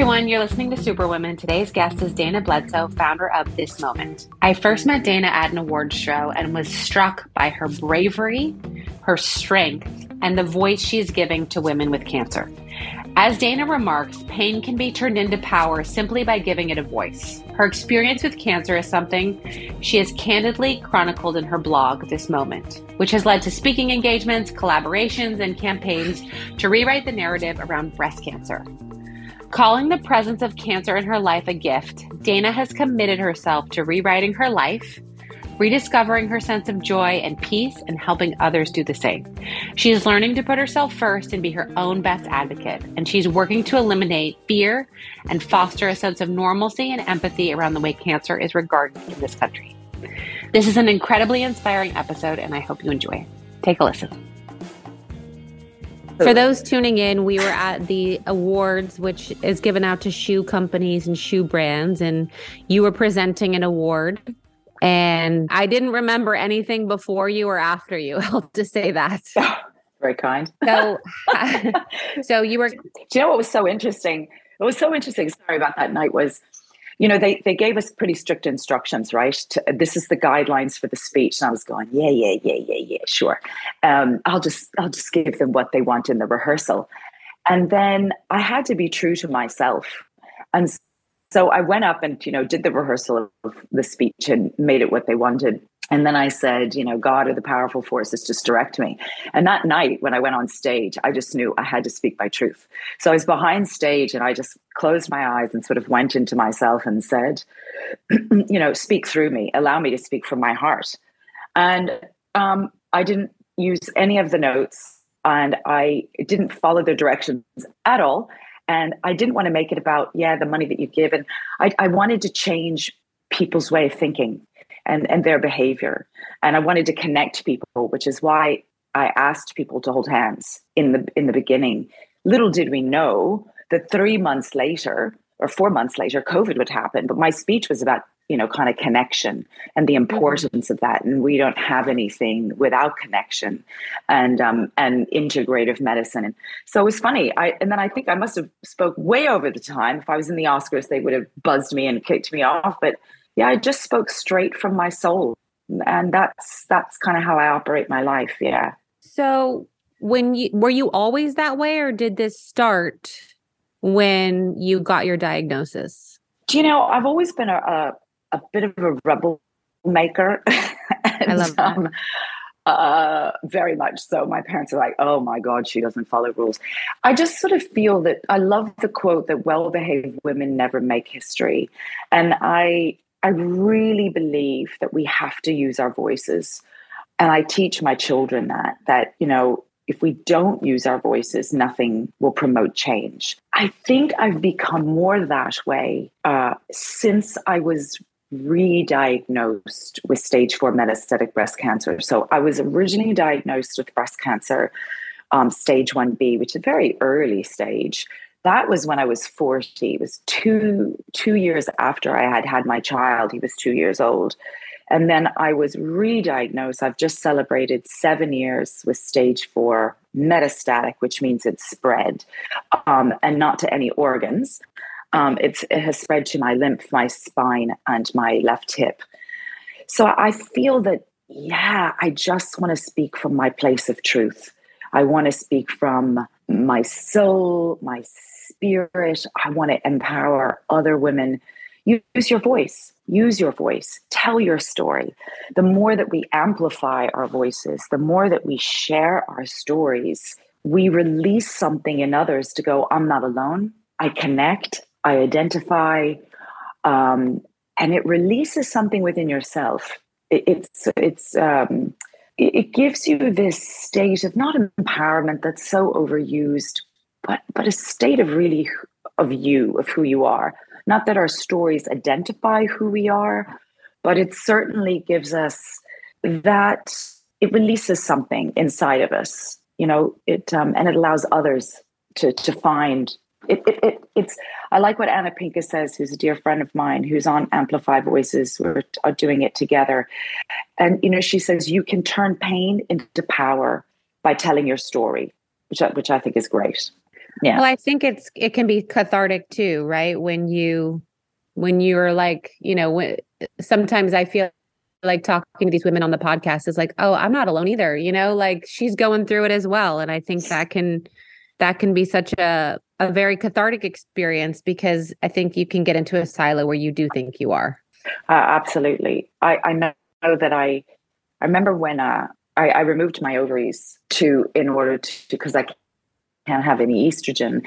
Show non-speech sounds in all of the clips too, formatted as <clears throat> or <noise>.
everyone, you're listening to Superwomen. Today's guest is Dana Bledsoe, founder of This Moment. I first met Dana at an awards show and was struck by her bravery, her strength, and the voice she's giving to women with cancer. As Dana remarks, pain can be turned into power simply by giving it a voice. Her experience with cancer is something she has candidly chronicled in her blog, This Moment, which has led to speaking engagements, collaborations, and campaigns to rewrite the narrative around breast cancer. Calling the presence of cancer in her life a gift, Dana has committed herself to rewriting her life, rediscovering her sense of joy and peace, and helping others do the same. She is learning to put herself first and be her own best advocate, and she's working to eliminate fear and foster a sense of normalcy and empathy around the way cancer is regarded in this country. This is an incredibly inspiring episode, and I hope you enjoy it. Take a listen. For those tuning in, we were at the awards, which is given out to shoe companies and shoe brands, and you were presenting an award. And I didn't remember anything before you or after you. <laughs> I'll just say that. <laughs> Very kind. So, <laughs> so you were. Do you know what was so interesting? What was so interesting? Sorry about that night. Was you know, they, they gave us pretty strict instructions, right? To, this is the guidelines for the speech. And I was going, yeah, yeah, yeah, yeah, yeah, sure. Um, I'll just I'll just give them what they want in the rehearsal. And then I had to be true to myself. And so I went up and, you know, did the rehearsal of the speech and made it what they wanted. And then I said, you know, God or the powerful forces just direct me. And that night when I went on stage, I just knew I had to speak my truth. So I was behind stage and I just closed my eyes and sort of went into myself and said, <clears throat> you know, speak through me, allow me to speak from my heart. And um, I didn't use any of the notes and I didn't follow the directions at all. And I didn't want to make it about, yeah, the money that you give. And I, I wanted to change people's way of thinking and, and their behavior. And I wanted to connect people, which is why I asked people to hold hands in the in the beginning. Little did we know that three months later or four months later, COVID would happen. But my speech was about you know kind of connection and the mm-hmm. importance mm-hmm. of that and we don't have anything without connection and um and integrative medicine and so it was funny i and then i think i must have spoke way over the time if i was in the oscars they would have buzzed me and kicked me off but yeah, I just spoke straight from my soul. And that's that's kind of how I operate my life. Yeah. So when you were you always that way or did this start when you got your diagnosis? Do you know, I've always been a a, a bit of a rebel maker. <laughs> and, I love that. Um, uh, very much so. My parents are like, oh my God, she doesn't follow rules. I just sort of feel that I love the quote that well behaved women never make history. And I I really believe that we have to use our voices. And I teach my children that, that, you know, if we don't use our voices, nothing will promote change. I think I've become more that way uh, since I was re-diagnosed with stage four metastatic breast cancer. So I was originally diagnosed with breast cancer, um, stage 1B, which is a very early stage that was when I was 40. It was two two years after I had had my child. He was two years old. And then I was re-diagnosed. I've just celebrated seven years with stage four metastatic, which means it's spread, um, and not to any organs. Um, it has spread to my lymph, my spine, and my left hip. So I feel that, yeah, I just want to speak from my place of truth. I want to speak from my soul, my spirit. I want to empower other women. Use your voice. Use your voice. Tell your story. The more that we amplify our voices, the more that we share our stories, we release something in others to go, I'm not alone. I connect, I identify, um, and it releases something within yourself. It, it's, it's, um, it gives you this state of not empowerment that's so overused, but but a state of really of you, of who you are. Not that our stories identify who we are, but it certainly gives us that it releases something inside of us. You know, it um, and it allows others to to find it, it, it, it's I like what Anna Pinkes says, who's a dear friend of mine, who's on Amplify Voices. We're are doing it together, and you know, she says you can turn pain into power by telling your story, which I, which I think is great. yeah. Well i think it's it can be cathartic too right? When you when you're like you know when sometimes i feel like talking to these women on the podcast is like oh i'm not alone either you know? Like she's going through it as well. And i think that can that can be such a a very cathartic experience because i think you can get into a silo where you do think you are. Uh, absolutely. I i know that i i remember when uh I, I removed my ovaries to in order to because i can't have any estrogen.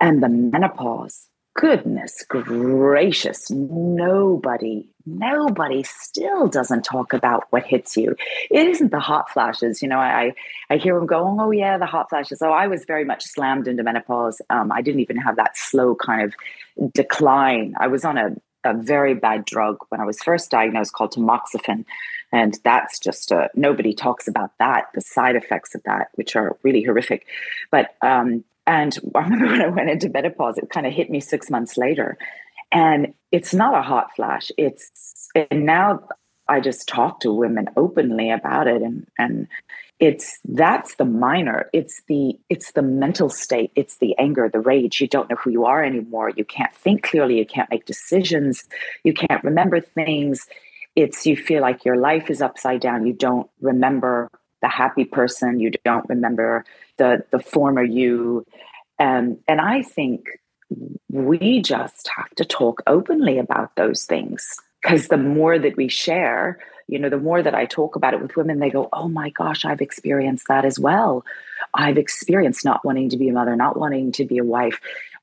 And the menopause goodness gracious nobody nobody still doesn't talk about what hits you. It isn't the hot flashes you know i i hear them going oh yeah the hot flashes. Oh i was very much slammed into menopause. Um, i didn't even have that slow kind of decline. I was on a, a very bad drug when i was first diagnosed called tamoxifen and that's just a, nobody talks about that the side effects of that which are really horrific. But um, and <laughs> I remember when I went into menopause, it kind of hit me six months later. And it's not a hot flash. It's and now I just talk to women openly about it. And and it's that's the minor. It's the it's the mental state. It's the anger the rage. You don't know who you are anymore. You can't think clearly. You can't make decisions. You can't remember things. It's you feel like your life is upside down. You don't remember the happy person you don't remember the the former you. Um, and i think we just have to talk openly about those things because the more that we share you know the more that i talk about it with women they go oh my gosh i've experienced that as well. I've experienced not wanting to be a mother not wanting to be a wife.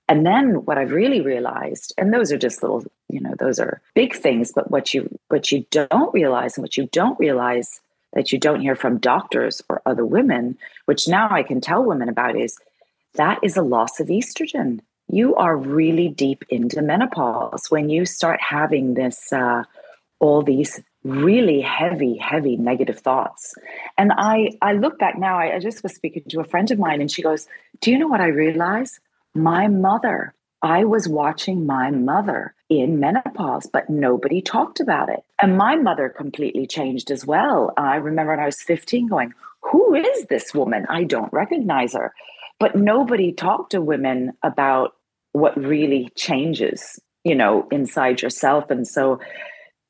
And then what i've really realized and those are just little you know those are big things but what you what you don't realize and what you don't realize that you don't hear from doctors or other women, which now I can tell women about, is that is a loss of estrogen. You are really deep into menopause when you start having this, uh, all these really heavy, heavy negative thoughts. And I, I look back now. I, I just was speaking to a friend of mine, and she goes, "Do you know what I realize? My mother I was watching my mother in menopause, but nobody talked about it. And my mother completely changed as well. I remember when I was 15 going, Who is this woman? I don't recognize her. But nobody talked to women about what really changes, you know, inside yourself. And so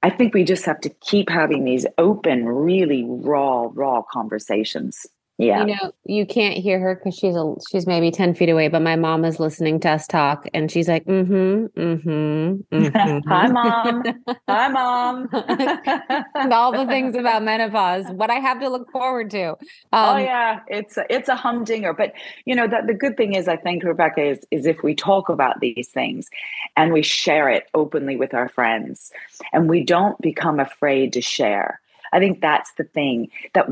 I think we just have to keep having these open, really raw, raw conversations. Yeah. You know, you can't hear her because she's a she's maybe 10 feet away, but my mom is listening to us talk and she's like, mm-hmm, mm-hmm. <laughs> mm-hmm. Hi mom. Hi mom. <laughs> and all the things about menopause, what I have to look forward to. Um, oh yeah, it's a, it's a humdinger. But you know, that the good thing is I think Rebecca is is if we talk about these things and we share it openly with our friends and we don't become afraid to share. I think that's the thing that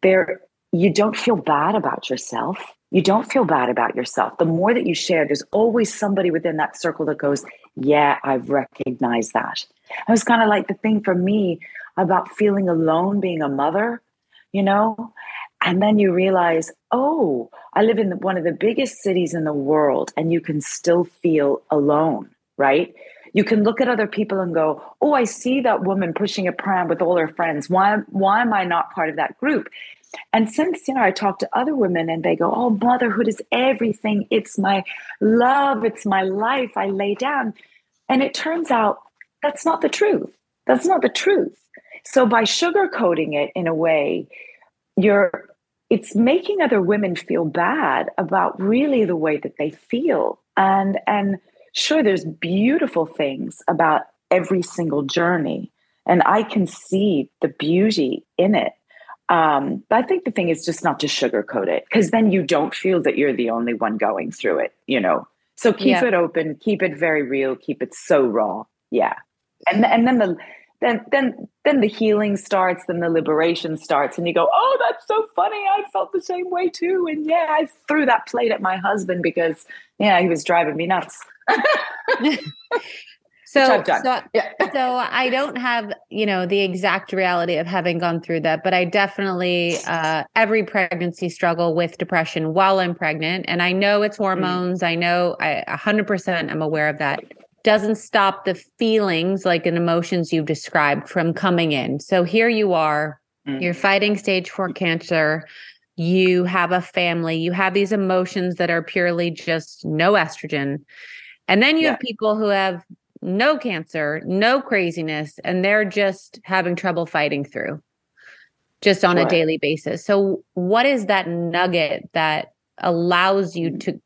there you don't feel bad about yourself. You don't feel bad about yourself. The more that you share, there's always somebody within that circle that goes, Yeah, I've recognized that. It was kind of like the thing for me about feeling alone being a mother, you know? And then you realize, oh, I live in one of the biggest cities in the world, and you can still feel alone, right? You can look at other people and go, oh, I see that woman pushing a pram with all her friends. Why, why am I not part of that group? And since, you know, I talk to other women and they go, oh, motherhood is everything. It's my love. It's my life. I lay down. And it turns out that's not the truth. That's not the truth. So by sugarcoating it in a way, you're it's making other women feel bad about really the way that they feel. And and sure there's beautiful things about every single journey. And I can see the beauty in it. Um, but I think the thing is just not to sugarcoat it because then you don't feel that you're the only one going through it, you know. So keep yeah. it open, keep it very real, keep it so raw. Yeah. And and then the then then then the healing starts, then the liberation starts, and you go, Oh, that's so funny. I felt the same way too. And yeah, I threw that plate at my husband because yeah, he was driving me nuts. <laughs> <laughs> So, so, yeah. <laughs> so I don't have, you know, the exact reality of having gone through that, but I definitely, uh, every pregnancy struggle with depression while I'm pregnant. And I know it's mm. hormones. Mm. I know I 100% I'm aware of that. Doesn't stop the feelings like and emotions you've described from coming in. So here you are, mm. you're fighting stage four cancer you have a family, you have these emotions that are purely just no estrogen. And then you yeah. have people who have no cancer, no craziness, and they're just having trouble fighting through just on right. a daily basis. So, what is that nugget that allows you mm. to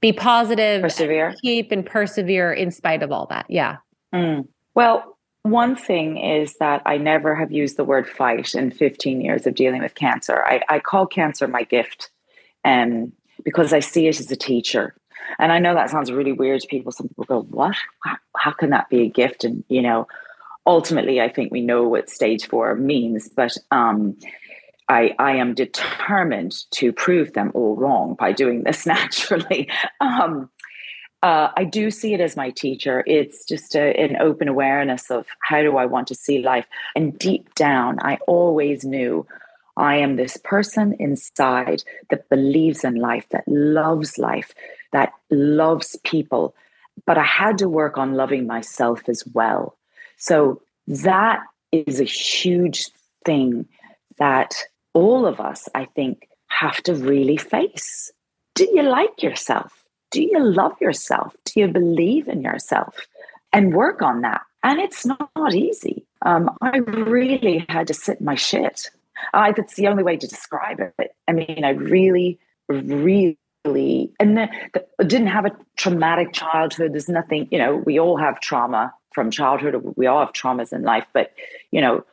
be positive, persevere, keep and persevere in spite of all that? Yeah. Mm. Well, one thing is that I never have used the word fight in 15 years of dealing with cancer. I, I call cancer my gift um, because I see it as a teacher. And I know that sounds really weird to people. Some people go, What? How, can that be a gift? And, you know, ultimately, I think we know what stage four means, but um, I, I am determined to prove them all wrong by doing this <laughs> naturally. Um, uh, I do see it as my teacher. It's just a, an open awareness of how do I want to see life. And deep down, I always knew I am this person inside that believes in life, that loves life, that loves people. But I had to work on loving myself as well. So that is a huge thing that all of us, I think, have to really face. Do you like yourself? Do you love yourself? Do you believe in yourself? And work on that. And it's not easy. Um, I really had to sit my shit. I, that's the only way to describe it. I mean, I really, really and the, the, didn't have a traumatic childhood. There's nothing, you know, we all have trauma from childhood. We all have traumas in life, but you know,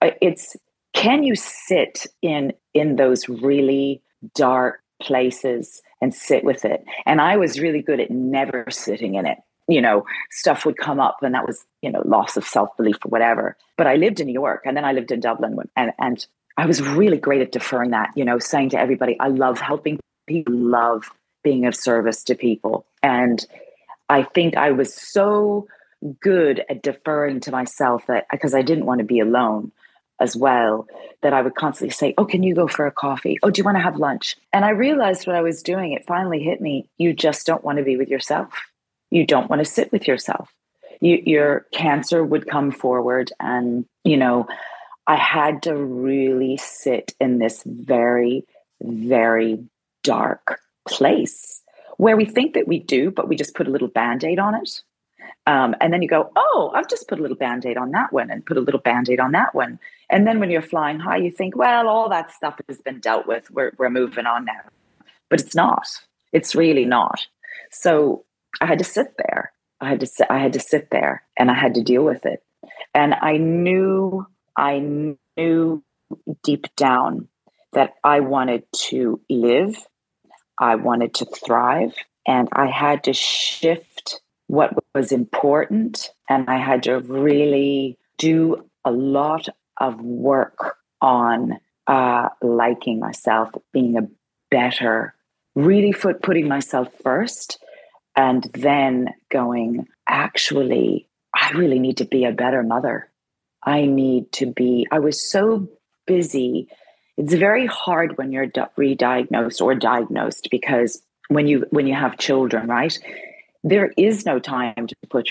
uh, it's can you sit in in those really dark places and sit with it? And I was really good at never sitting in it. You know, stuff would come up, and that was you know loss of self belief or whatever. But I lived in New York, and then I lived in Dublin, and and I was really great at deferring that. You know, saying to everybody, I love helping people, love being of service to people, and I think I was so good at deferring to myself that because I didn't want to be alone as well that I would constantly say, Oh, can you go for a coffee? Oh, do you want to have lunch? And I realized what I was doing, it finally hit me. You just don't want to be with yourself. You don't want to sit with yourself. You, your cancer would come forward. And, you know, I had to really sit in this very, very dark place where we think that we do, but we just put a little band aid on it. Um, and then you go, oh, I've just put a little band aid on that one and put a little band aid on that one. And then when you're flying high, you think, well, all that stuff has been dealt with. We're, we're moving on now. But it's not. It's really not. So I had to sit there. I had to sit, I had to sit there and I had to deal with it. And I knew, I knew deep down that I wanted to live. I wanted to thrive. And I had to shift what was important. And I had to really do a lot of work on uh, liking myself, being a better, really foot putting myself first, and then going, actually, I really need to be a better mother. I need to be, I was so busy. It's very hard when you're re-diagnosed or diagnosed because when you when you have children, right? there is no time to put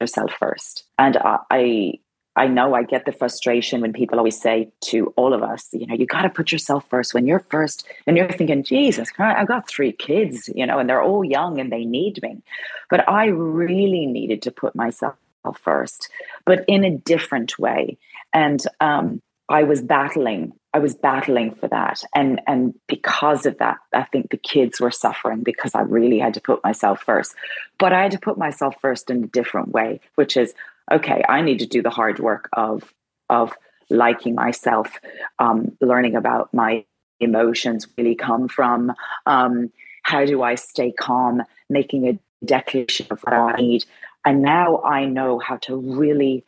yourself first. And I, I know I get the frustration when people always say to all of us, you know, you got to put yourself first. When you're first, and you're thinking, Jesus Christ, I've got three kids, you know, and they're all young and they need me. But I really needed to put myself first, but in a different way. And um, I was battling I was battling for that. And and because of that, I think the kids were suffering because I really had to put myself first. But I had to put myself first in a different way, which is okay, I need to do the hard work of of liking myself, um, learning about my emotions really come from. Um, how do I stay calm, making a declaration of what I need. And now I know how to really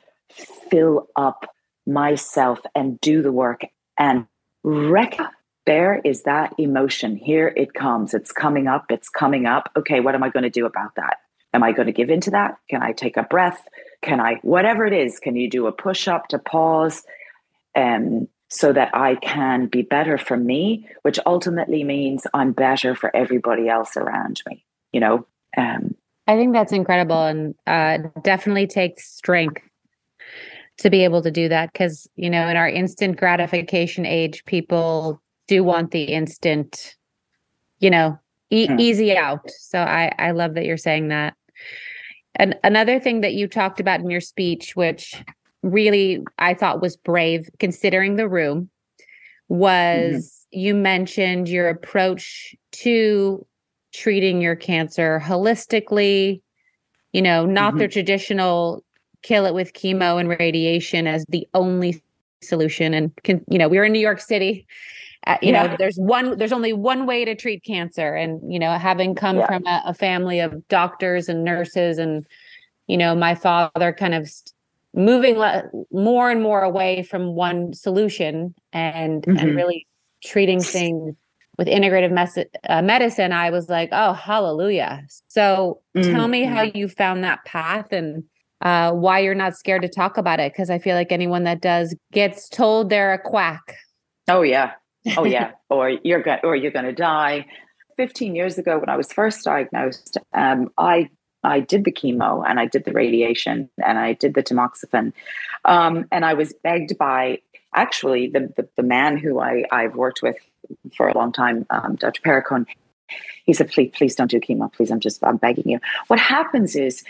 fill up myself and do the work and there is that emotion. Here it comes. It's coming up. It's coming up. Okay what am i going to do about that? Am i going to give into that? Can i take a breath? Can i whatever it is can you do a push up to pause um, so that i can be better for me which ultimately means i'm better for everybody else around me you know? Um, i think that's incredible and uh, definitely takes strength to be able to do that because you know in our instant gratification age people do want the instant, you know, e- mm. easy out. So I I love that you're saying that. And another thing that you talked about in your speech, which really I thought was brave considering the room, was mm-hmm. you mentioned your approach to treating your cancer holistically, you know, not mm-hmm. the traditional kill it with chemo and radiation as the only solution. And, can, you know, we were in New York City. Uh, you yeah. know, there's one, there's only one way to treat cancer. And, you know, having come yeah. from a, a, family of doctors and nurses and, you know, my father kind of moving le- more and more away from one solution and, mm-hmm. and really treating things with integrative mes- uh, medicine, I was like, oh, hallelujah. So mm-hmm. tell me how you found that path and uh, why you're not scared to talk about it. Cause I feel like anyone that does gets told they're a quack. Oh, yeah. Oh, yeah. <laughs> or you're going or you're going to die. 15 years ago, when I was first diagnosed, um, I I did the chemo and I did the radiation and I did the tamoxifen. Um, and I was begged by actually the, the, the man who I, I've worked with for a long time, um, Dr. Perricone, he said, please, please don't do chemo. Please, I'm just, I'm begging you. What happens is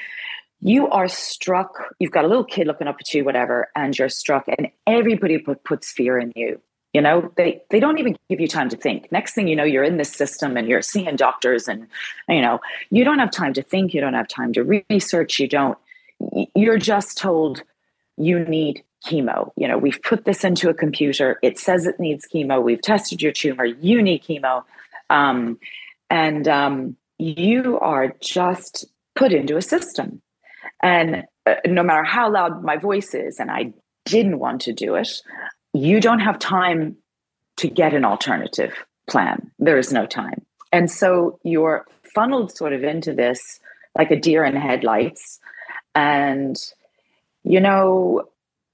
you are struck, you've got a little kid looking up at you, whatever, and you're struck, and everybody put, puts fear in you. You know, they, they don't even give you time to think. Next thing you know, you're in this system and you're seeing doctors, and, you know, you don't have time to think, you don't have time to research, you don't, you're just told you need chemo. You know, we've put this into a computer. It says it needs chemo. We've tested your tumor. You need chemo. Um, and um, you are just put into a system. And uh, no matter how loud my voice is, and I didn't want to do it, you don't have time to get an alternative plan. There is no time. And so you're funneled sort of into this like a deer in headlights. And, you know,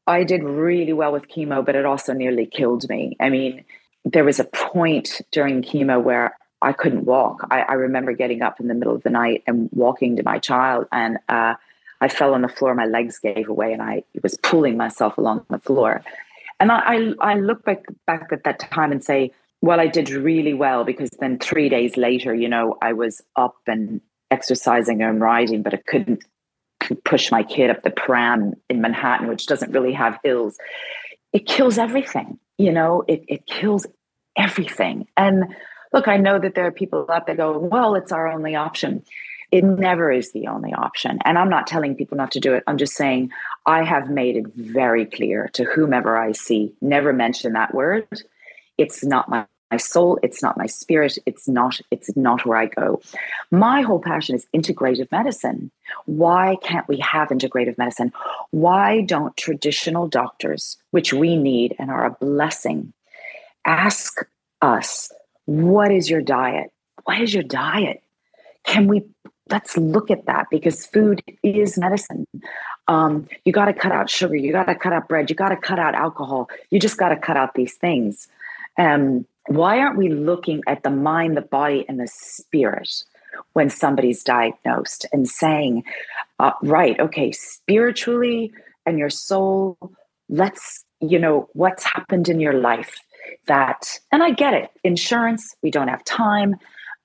I did really well with chemo, but it also nearly killed me. I mean, there was a point during chemo where I couldn't walk. I, I remember getting up in the middle of the night and walking to my child, and uh, I fell on the floor. My legs gave away, and I was pulling myself along the floor. And I, I, I look back back at that time and say, well, I did really well because then three days later, you know, I was up and exercising and riding, but I couldn't push my kid up the pram in Manhattan, which doesn't really have hills. It kills everything, you know, it, it kills everything. And look, I know that there are people out there go, well, it's our only option. It never is the only option. And I'm not telling people not to do it. I'm just saying I have made it very clear to whomever I see, never mention that word. It's not my my soul. It's not my spirit. It's not it's not where i go. My whole passion is integrative medicine. Why can't we have integrative medicine? Why don't traditional doctors which we need and are a blessing ask us what is your diet? What is your diet? Can we let's look at that because food is medicine. Um, you got to cut out sugar you got to cut out bread you got to cut out alcohol. You just got to cut out these things. Um, why aren't we looking at the mind, the body, and the spirit when somebody's diagnosed and saying, uh, right, okay, spiritually and your soul, let's, you know, what's happened in your life that, and I get it, insurance, we don't have time,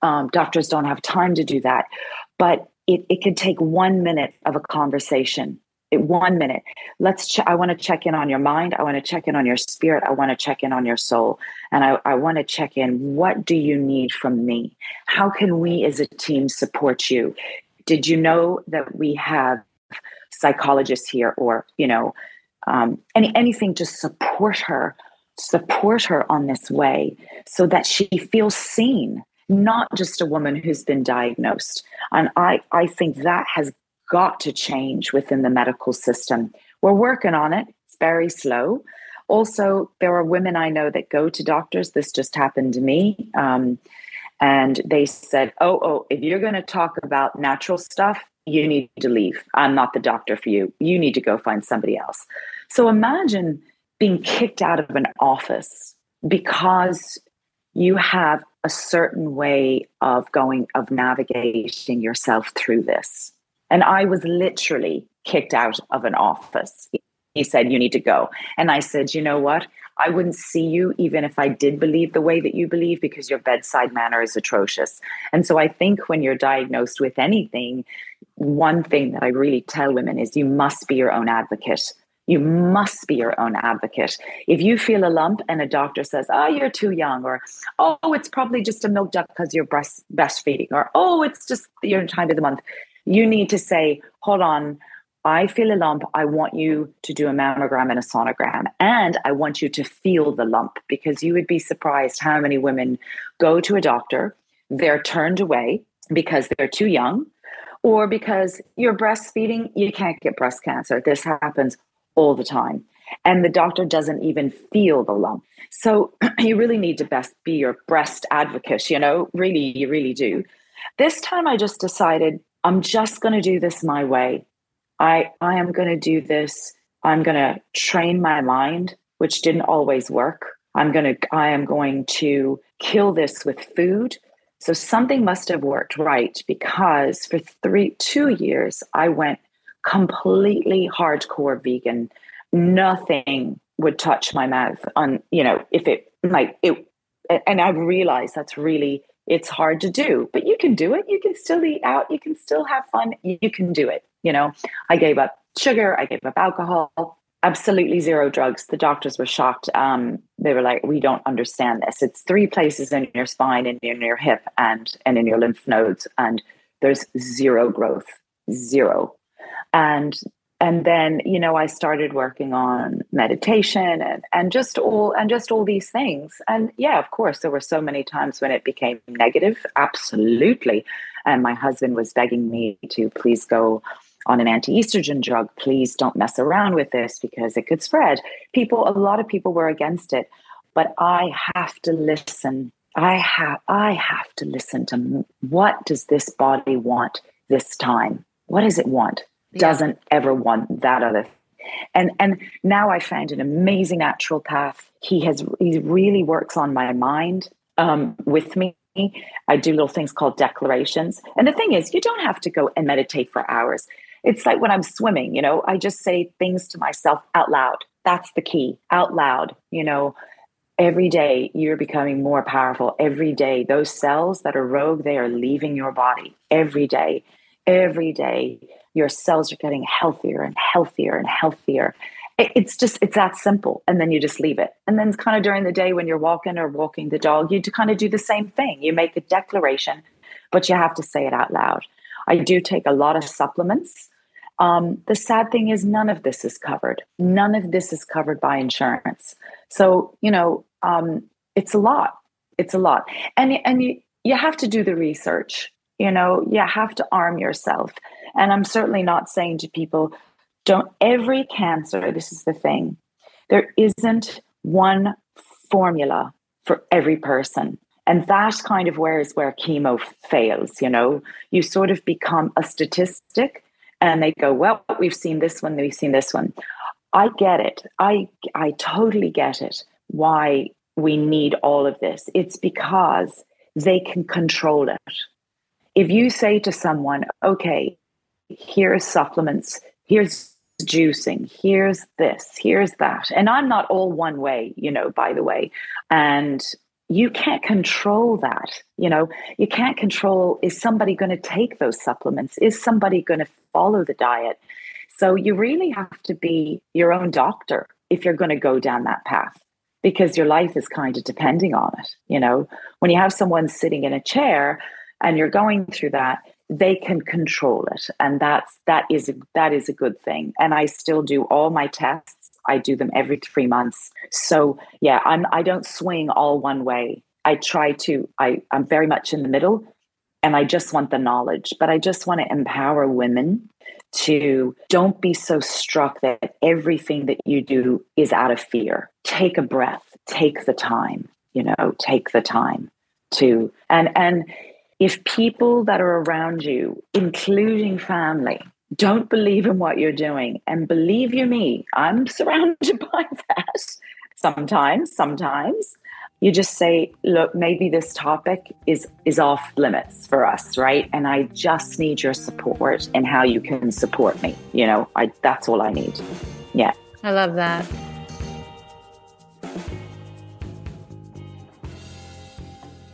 um, doctors don't have time to do that, but it, it can take one minute of a conversation. It, one minute. Let's ch- i want to check in on your mind. I want to check in on your spirit. I want to check in on your soul. And i, I want to check in what do you need from me? How can we as a team support you? Did you know that we have psychologists here or you know um, any anything to support her support her on this way so that she feels seen not just a woman who's been diagnosed and i i think that has got to change within the medical system. We're working on it, it's very slow. Also, there are women I know that go to doctors. This just happened to me. Um, and they said, Oh, oh, if you're going to talk about natural stuff, you need to leave. I'm not the doctor for you. You need to go find somebody else. So imagine being kicked out of an office because you have a certain way of going, of navigating yourself through this. And I was literally kicked out of an office. He said, You need to go. And I said, You know what? I wouldn't see you even if I did believe the way that you believe because your bedside manner is atrocious. And so I think when you're diagnosed with anything, one thing that I really tell women is you must be your own advocate. You must be your own advocate. If you feel a lump and a doctor says, oh, you're too young, or oh, it's probably just a milk duct because you're breast, breastfeeding, or oh, it's just your time of the month, you need to say, hold on, I feel a lump. I want you to do a mammogram and a sonogram. And I want you to feel the lump because you would be surprised how many women go to a doctor, they're turned away because they're too young or because you're breastfeeding, you can't get breast cancer. This happens all the time. And the doctor doesn't even feel the lump. So <clears throat> you really need to best be your breast advocate, you know, really, you really do. This time I just decided I'm just going to do this my way. I, I am going to do this. I'm going to train my mind, which didn't always work. I'm going to, I am going to kill this with food. So something must have worked right because for three, two years, I went completely hardcore vegan. Nothing would touch my mouth on, you know, if it like it, and I realized that's really it's hard to do, but you can do it. You can still eat out. You can still have fun. You can do it. You know, I gave up sugar. I gave up alcohol. Absolutely zero drugs. The doctors were shocked. Um, they were like, "We don't understand this. It's three places in your spine and in your hip and and in your lymph nodes, and there's zero growth, zero. And and then you know i started working on meditation and and just all and just all these things. And yeah of course there were so many times when it became negative absolutely. And my husband was begging me to please go on an anti-estrogen drug. Please don't mess around with this because it could spread. People a lot of people were against it but i have to listen. I have i have to listen to what does this body want this time? What does it want doesn't ever want that other and and now i found an amazing naturopath. He has he really works on my mind um, with me. I do little things called declarations. And the thing is you don't have to go and meditate for hours. It's like when i'm swimming you know i just say things to myself out loud. That's the key out loud you know. Every day you're becoming more powerful. Every day those cells that are rogue they are leaving your body. Every day every day your cells are getting healthier and healthier and healthier. It's just, it's that simple. And then you just leave it. And then kind of during the day when you're walking or walking the dog, you kind of do the same thing. You make a declaration, but you have to say it out loud. I do take a lot of supplements. Um, the sad thing is, none of this is covered. None of this is covered by insurance. So, you know, um, it's a lot. It's a lot. And, and you, you have to do the research. You know, you have to arm yourself. And I'm certainly not saying to people, don't every cancer, this is the thing, there isn't one formula for every person. And that kind of where is where chemo fails, you know. You sort of become a statistic and they go, Well, we've seen this one, we've seen this one. I get it. I I totally get it why we need all of this. It's because they can control it. If you say to someone, okay, here's supplements, here's juicing, here's this, here's that. And I'm not all one way, you know, by the way. And you can't control that. You know, you can't control is somebody going to take those supplements? Is somebody going to follow the diet? So you really have to be your own doctor if you're going to go down that path because your life is kind of depending on it. You know, when you have someone sitting in a chair and you're going through that, they can control it. And that's that is a, that is a good thing. And i still do all my tests. I do them every 3 months. So yeah i'm i don't swing all one way. I try to i i'm very much in the middle and i just want the knowledge but i just want to empower women to don't be so struck that everything that you do is out of fear. Take a breath. Take the time you know take the time to and and if people that are around you, including family, don't believe in what you're doing, and believe you me, I'm <laughs> surrounded by that sometimes, sometimes. You just say, look, maybe this topic is is off limits for us, right? And I just need your support and how you can support me. You know, I that's all I need. Yeah. I love that.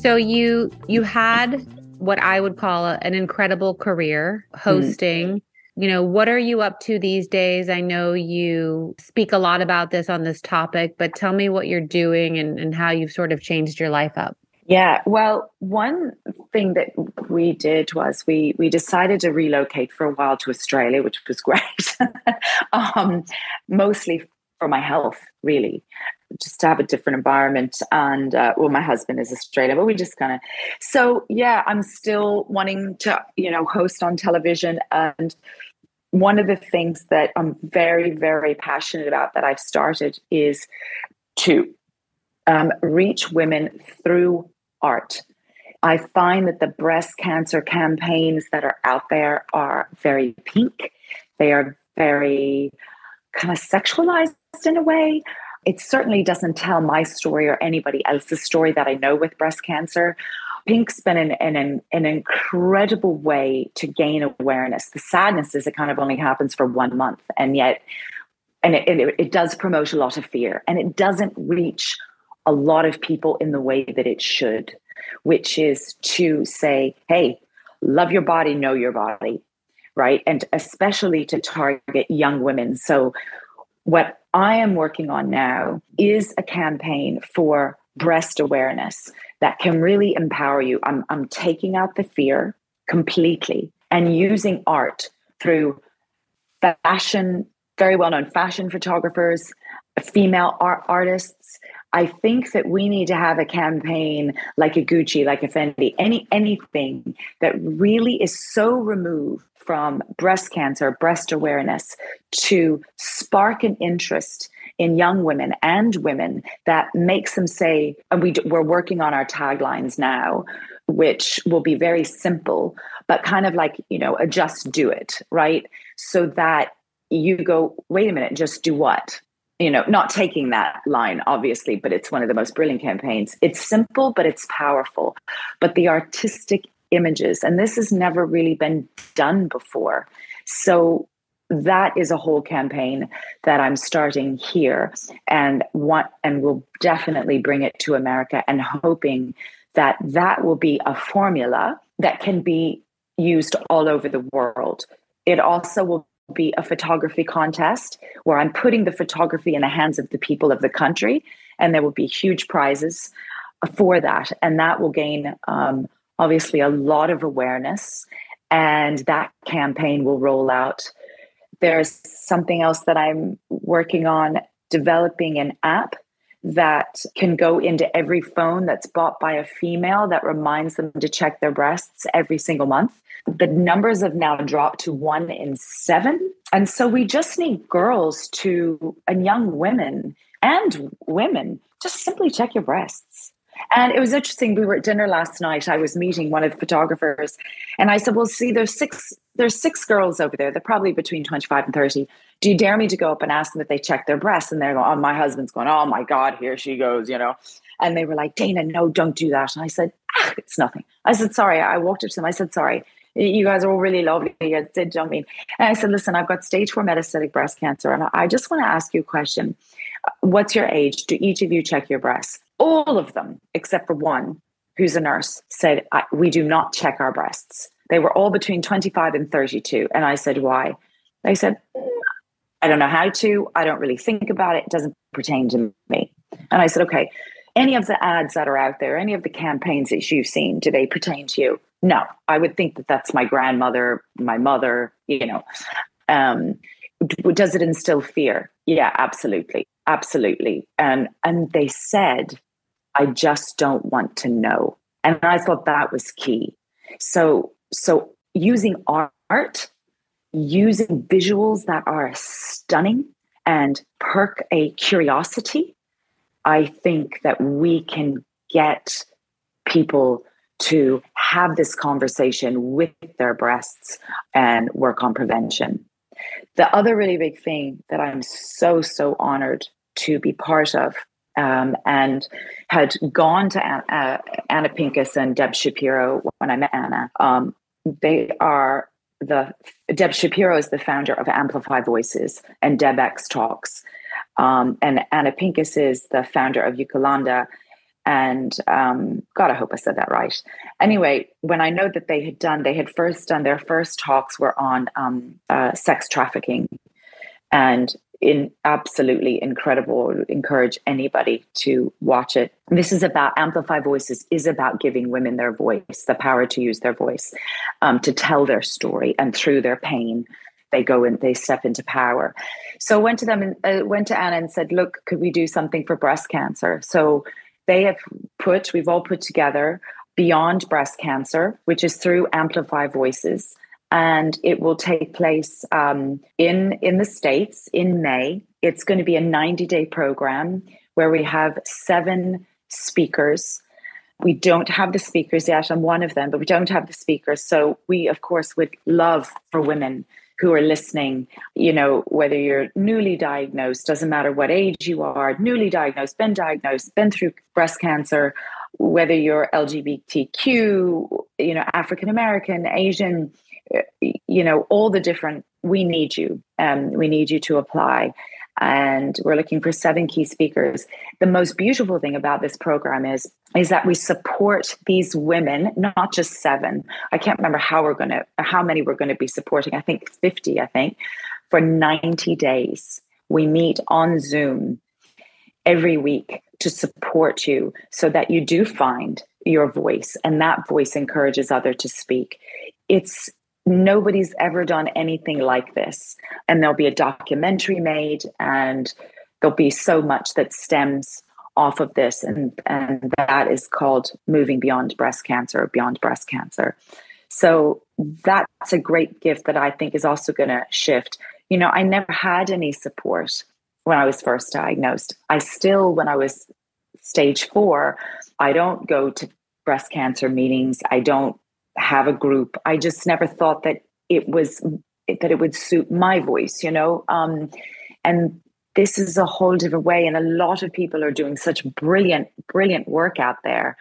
So you you had what I would call a, an incredible career hosting. Mm. You know, what are you up to these days? I know you speak a lot about this on this topic, but tell me what you're doing and, and how you've sort of changed your life up. Yeah, well, one thing that we did was we we decided to relocate for a while to Australia, which was <laughs> great, um, mostly for my health, really just to have a different environment. And uh, well, my husband is Australian, but we just kind of. So yeah, I'm still wanting to you know host on television, and one of the things that I'm very very passionate about that I've started is to um, reach women through art. I find that the breast cancer campaigns that are out there are very pink. They are very kind of sexualized in a way. It certainly doesn't tell my story or anybody else's story that I know with breast cancer. Pink's been an, an, an incredible way to gain awareness. The sadness is it kind of only happens for one month, and yet, and it, it, it does promote a lot of fear, and it doesn't reach a lot of people in the way that it should, which is to say, hey, love your body, know your body, right? And especially to target young women. So, what I am working on now is a campaign for breast awareness that can really empower you. I'm, I'm taking out the fear completely and using art through fashion, very well known fashion photographers, female art artists. I think that we need to have a campaign like a Gucci, like a Fendi, any anything that really is so removed from breast cancer, breast awareness, to spark an interest in young women and women that makes them say, and we, we're working on our taglines now, which will be very simple, but kind of like, you know, a just do it, right? So that you go, wait a minute, just do what? You know, not taking that line, obviously, but it's one of the most brilliant campaigns. It's simple, but it's powerful. But the artistic images. And this has never really been done before. So that is a whole campaign that I'm starting here and want and will definitely bring it to America and hoping that that will be a formula that can be used all over the world. It also will be a photography contest where I'm putting the photography in the hands of the people of the country, and there will be huge prizes for that, and that will gain um, obviously a lot of awareness, and that campaign will roll out. There's something else that I'm working on developing an app that can go into every phone that's bought by a female that reminds them to check their breasts every single month. The numbers have now dropped to one in seven. And so we just need girls to, and young women and women, just simply check your breasts And it was interesting. We were at dinner last night. I was meeting one of the photographers, and I said, "Well, see, there's six there's six girls over there. They're probably between 25 and 30. Do you dare me to go up and ask them if they check their breasts?" And they're going, "Oh, my husband's going. Oh my God, here she goes," you know. And they were like, "Dana, no, don't do that." And I said, ah, "It's nothing." I said, "Sorry." I walked up to them. I said, "Sorry." You guys are all really lovely. You did, don't mean. And I said, listen, I've got stage four metastatic breast cancer. And I just want to ask you a question. What's your age? Do each of you check your breasts? All of them, except for one who's a nurse, said, We do not check our breasts. They were all between 25 and 32. And I said, Why? They said, I don't know how to. I don't really think about it. It doesn't pertain to me. And I said, Okay, any of the ads that are out there, any of the campaigns that you've seen, do they pertain to you? No, I would think that that's my grandmother, my mother, you know. Um, does it instill fear? Yeah, absolutely. Absolutely. And and they said I just don't want to know. And I thought that was key. So, so using art, using visuals that are stunning and perk a curiosity, I think that we can get people to have this conversation with their breasts and work on prevention. The other really big thing that I'm so, so honored to be part of um, and had gone to Anna, uh, Anna Pincus and Deb Shapiro when I met Anna. Um, they are the Deb Shapiro is the founder of Amplify Voices and DebX Talks, um, and Anna Pincus is the founder of Ukulanda. And um, God, I hope I said that right. Anyway, when I know that they had done, they had first done their first talks were on um, uh, sex trafficking, and in absolutely incredible. Encourage anybody to watch it. This is about Amplify Voices is about giving women their voice, the power to use their voice, um, to tell their story, and through their pain, they go and they step into power. So I went to them and uh, went to Anna and said, "Look, could we do something for breast cancer?" So they have put, we've all put together Beyond Breast Cancer, which is through Amplify Voices and it will take place um, in in the states in May. It's going to be a 90 day program where we have seven speakers. We don't have the speakers yet. I'm one of them, but we don't have the speakers. So we, of course, would love for women who are listening, you know, whether you're newly diagnosed, doesn't matter what age you are, newly diagnosed, been diagnosed, been through breast cancer, whether you're LGBTQ, you know, African American, Asian, you know, all the different, we need you. Um, we need you to apply. And we're looking for seven key speakers. The most beautiful thing about this program is, is that we support these women, not just seven. I can't remember how we're going to, how many we're going to be supporting. I think 50, I think, for 90 days. We meet on Zoom every week to support you so that you do find your voice and that voice encourages other to speak it's nobody's ever done anything like this. And there'll be a documentary made, and there'll be so much that stems off of this. And, and that is called Moving Beyond Breast Cancer, Beyond Breast Cancer. So that's a great gift that I think is also going to shift. You know, I never had any support when I was first diagnosed. I still, when I was stage four, I don't go to breast cancer meetings. I don't have a group. I just never thought that it was that it would suit my voice, you know. Um, and this is a whole different way, and a lot of people are doing such brilliant, brilliant work out there.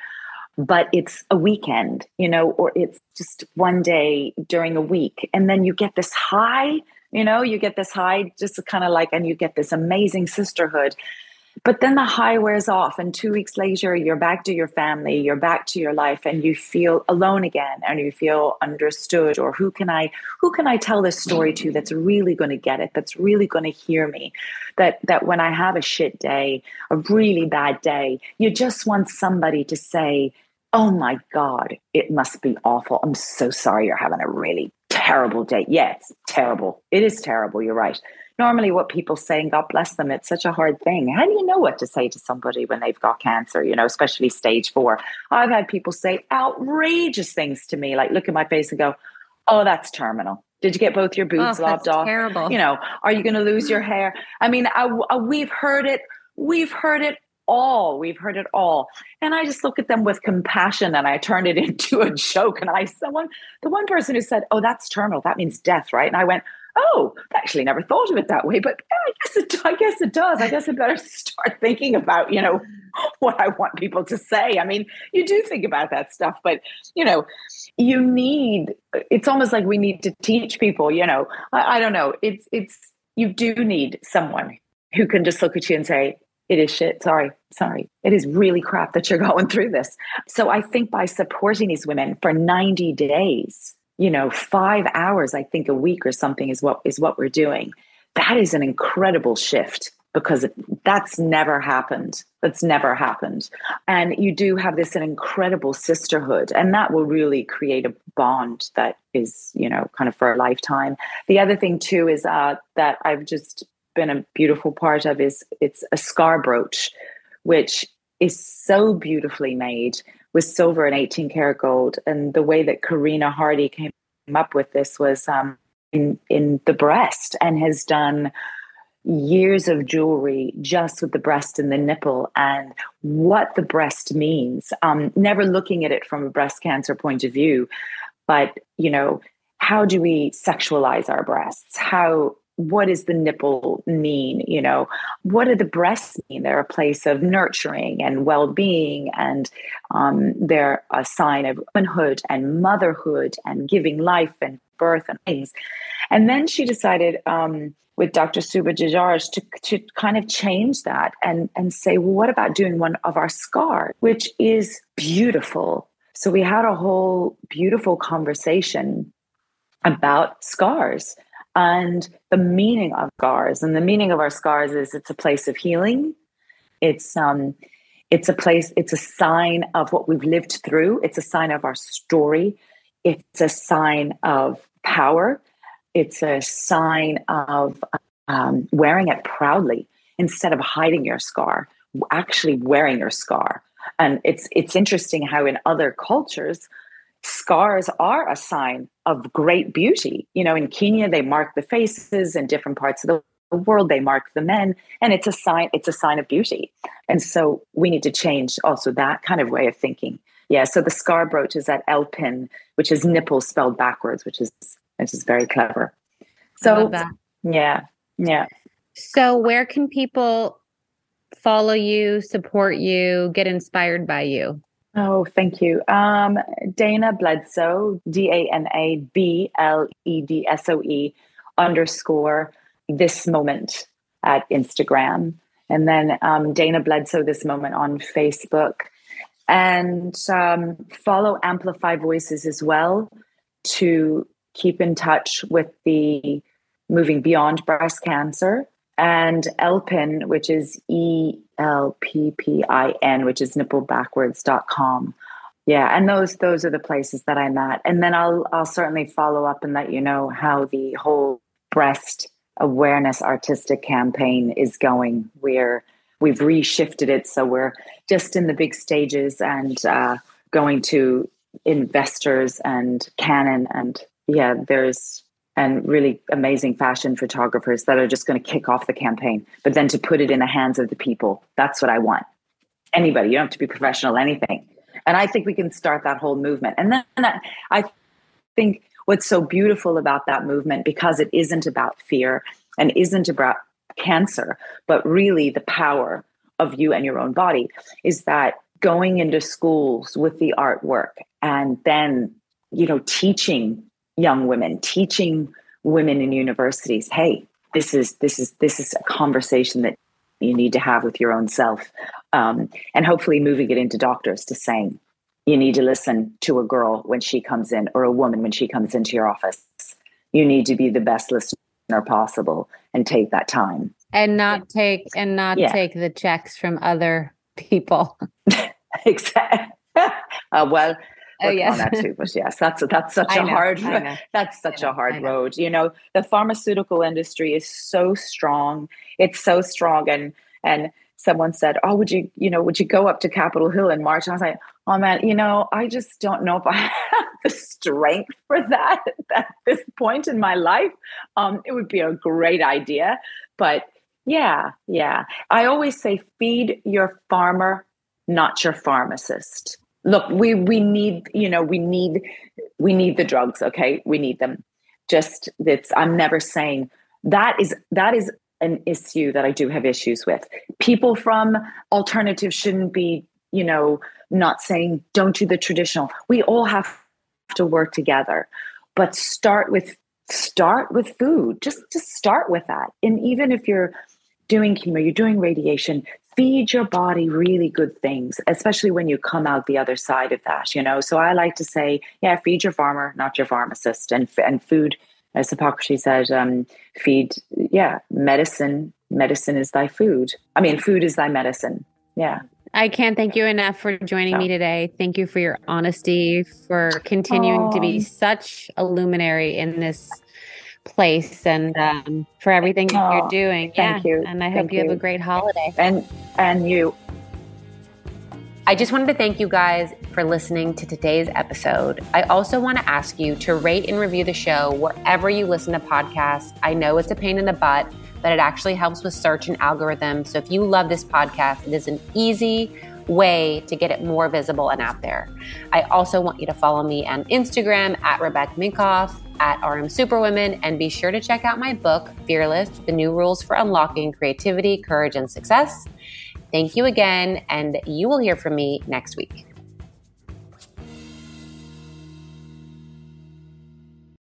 But it's a weekend, you know, or it's just one day during a week, and then you get this high, you know, you get this high, just kind of like, and you get this amazing sisterhood but then the high wears off, and two weeks later, you're back to your family, you're back to your life, and you feel alone again, and you feel understood. Or who can I, who can I tell this story to that's really going to get it, that's really going to hear me? That that when I have a shit day, a really bad day, you just want somebody to say, "Oh my God, it must be awful. I'm so sorry you're having a really terrible day." Yeah, it's terrible. It is terrible. You're right normally what people say, and God bless them, it's such a hard thing. How do you know what to say to somebody when they've got cancer, you know, especially stage four? I've had people say outrageous things to me, like look at my face and go, Oh, that's terminal. Did you get both your boobs oh, lopped off? Terrible. You know, are you going to lose your hair? I mean, I, I, we've heard it. We've heard it all. We've heard it all. And I just look at them with compassion and I turn it <laughs> into a joke. And I, someone, the one person who said, Oh, that's terminal, that means death, right? And I went, Oh, I actually never thought of it that way, but I guess it, <laughs> I guess it does. I guess I better <laughs> start thinking about, you know, <laughs> what I want people to say. I mean, you do think about that stuff, but you know, you need. It's almost like we need to teach people. You know, I, I don't know. It's it's you do need someone who can just look at you and say, it is shit. Sorry, sorry. It is really crap that you're going through this. So I think by supporting these women for 90 days, you know, five hours, I think a week or something is what is what we're doing. That is an incredible shift because that's never happened. That's never happened. And you do have this an incredible sisterhood, and that will really create a bond that is, you know, kind of for a lifetime. The other thing too is uh, that I've just been a beautiful part of is it's a scar brooch, which is so beautifully made with silver and 18 karat gold. And the way that Karina Hardy came up with this was um, in in the breast and has done years of jewelry just with the breast and the nipple and what the breast means. Um, never looking at it from a breast cancer point of view, but you know, how do we sexualize our breasts? How what does the nipple mean? You know what do the breasts mean? They're a place of nurturing and well-being and um, they're a sign of womanhood and motherhood and giving life and birth and things. And then she decided um, with dr suba Jajaraj to, to kind of change that and, and say well what about doing one of our scars which is beautiful. So we had a whole beautiful conversation about scars and the meaning of scars and the meaning of our scars is it's a place of healing. It's um it's a place it's a sign of what we've lived through. It's a sign of our story. It's a sign of power. It's a sign of um, wearing it proudly instead of hiding your scar actually wearing your scar. And it's it's interesting how in other cultures scars are a sign of great beauty. You know, in Kenya, they mark the faces, in different parts of the world, they mark the men, and it's a sign, it's a sign of beauty. And so we need to change also that kind of way of thinking. Yeah. So the scar brooch is at pin, which is nipple spelled backwards, which is which is very clever. So yeah, yeah. So where can people follow you, support you, get inspired by you? Oh, thank you. Um, Dana Bledsoe, D A N A B L E D S O E underscore this moment at Instagram. And then um, Dana Bledsoe this moment on Facebook. And um, follow Amplify Voices as well to keep in touch with the moving beyond breast cancer and Elppin, which is E L P P I N, which is nipplebackwards.com. Yeah, and those those are the places that I'm at. And then I'll I'll certainly follow up and let you know how the whole breast awareness artistic campaign is going. We're we've reshifted it so we're just in the big stages and uh, going to investors and Canon and yeah, there's and really amazing fashion photographers that are just going to kick off the campaign, but then to put it in the hands of the people. That's what I want. Anybody, you don't have to be professional, anything. And I think we can start that whole movement. And then I think what's so beautiful about that movement, because it isn't about fear and isn't about cancer, but really the power of you and your own body, is that going into schools with the artwork and then, you know, teaching young women, teaching women in universities, hey, this is this is this is a conversation that you need to have with your own self, um, and hopefully moving it into doctors to saying you need to listen to a girl when she comes in or a woman when she comes into your office. You need to be the best listener possible and take that time and not take and not yeah. take the checks from other people. <laughs> exactly. <laughs> Uh, well, oh, yes. on that too. But yes, that's that's such <laughs> a know, hard <laughs> that's such know, a hard road. You know, the pharmaceutical industry is so strong. It's so strong, and and someone said, "Oh, would you you know would you go up to Capitol Hill in March?" And I was like, "Oh man, you know, I just don't know if I <laughs> have the strength for that at this point in my life. Um, it would be a great idea, but." Yeah, yeah. I always say feed your farmer, not your pharmacist. Look, we we need, you know, we need we need the drugs, okay? We need them. Just it's I'm never saying that is that is an issue that I do have issues with. People from alternatives shouldn't be, you know, not saying don't do the traditional. We all have to work together. But start with start with food. Just to start with that. And even if you're doing chemo, you're doing radiation, feed your body really good things, especially when you come out the other side of that, you know. So I like to say, yeah, feed your farmer, not your pharmacist. And and food as Hippocrates said, um, feed, yeah, medicine. Medicine is thy food. I mean, food is thy medicine. Yeah. I can't thank you enough for joining me today. Thank you for your honesty, for continuing Aww. to be such a luminary in this place, and um, for everything that Aww, you're doing. Thank yeah. you. And I thank hope you, you have a great holiday. And and you. I just wanted to thank you guys for listening to today's episode. I also want to ask you to rate and review the show wherever you listen to podcasts. I know it's a pain in the butt but it actually helps with search and algorithm. So if you love this podcast, it is an easy way to get it more visible and out there. I also want you to follow me on Instagram at Rebecca Minkoff, at RM Superwomen, and be sure to check out my book, Fearless The New Rules for Unlocking Creativity, Courage, and Success. Thank you again, and you will hear from me next week.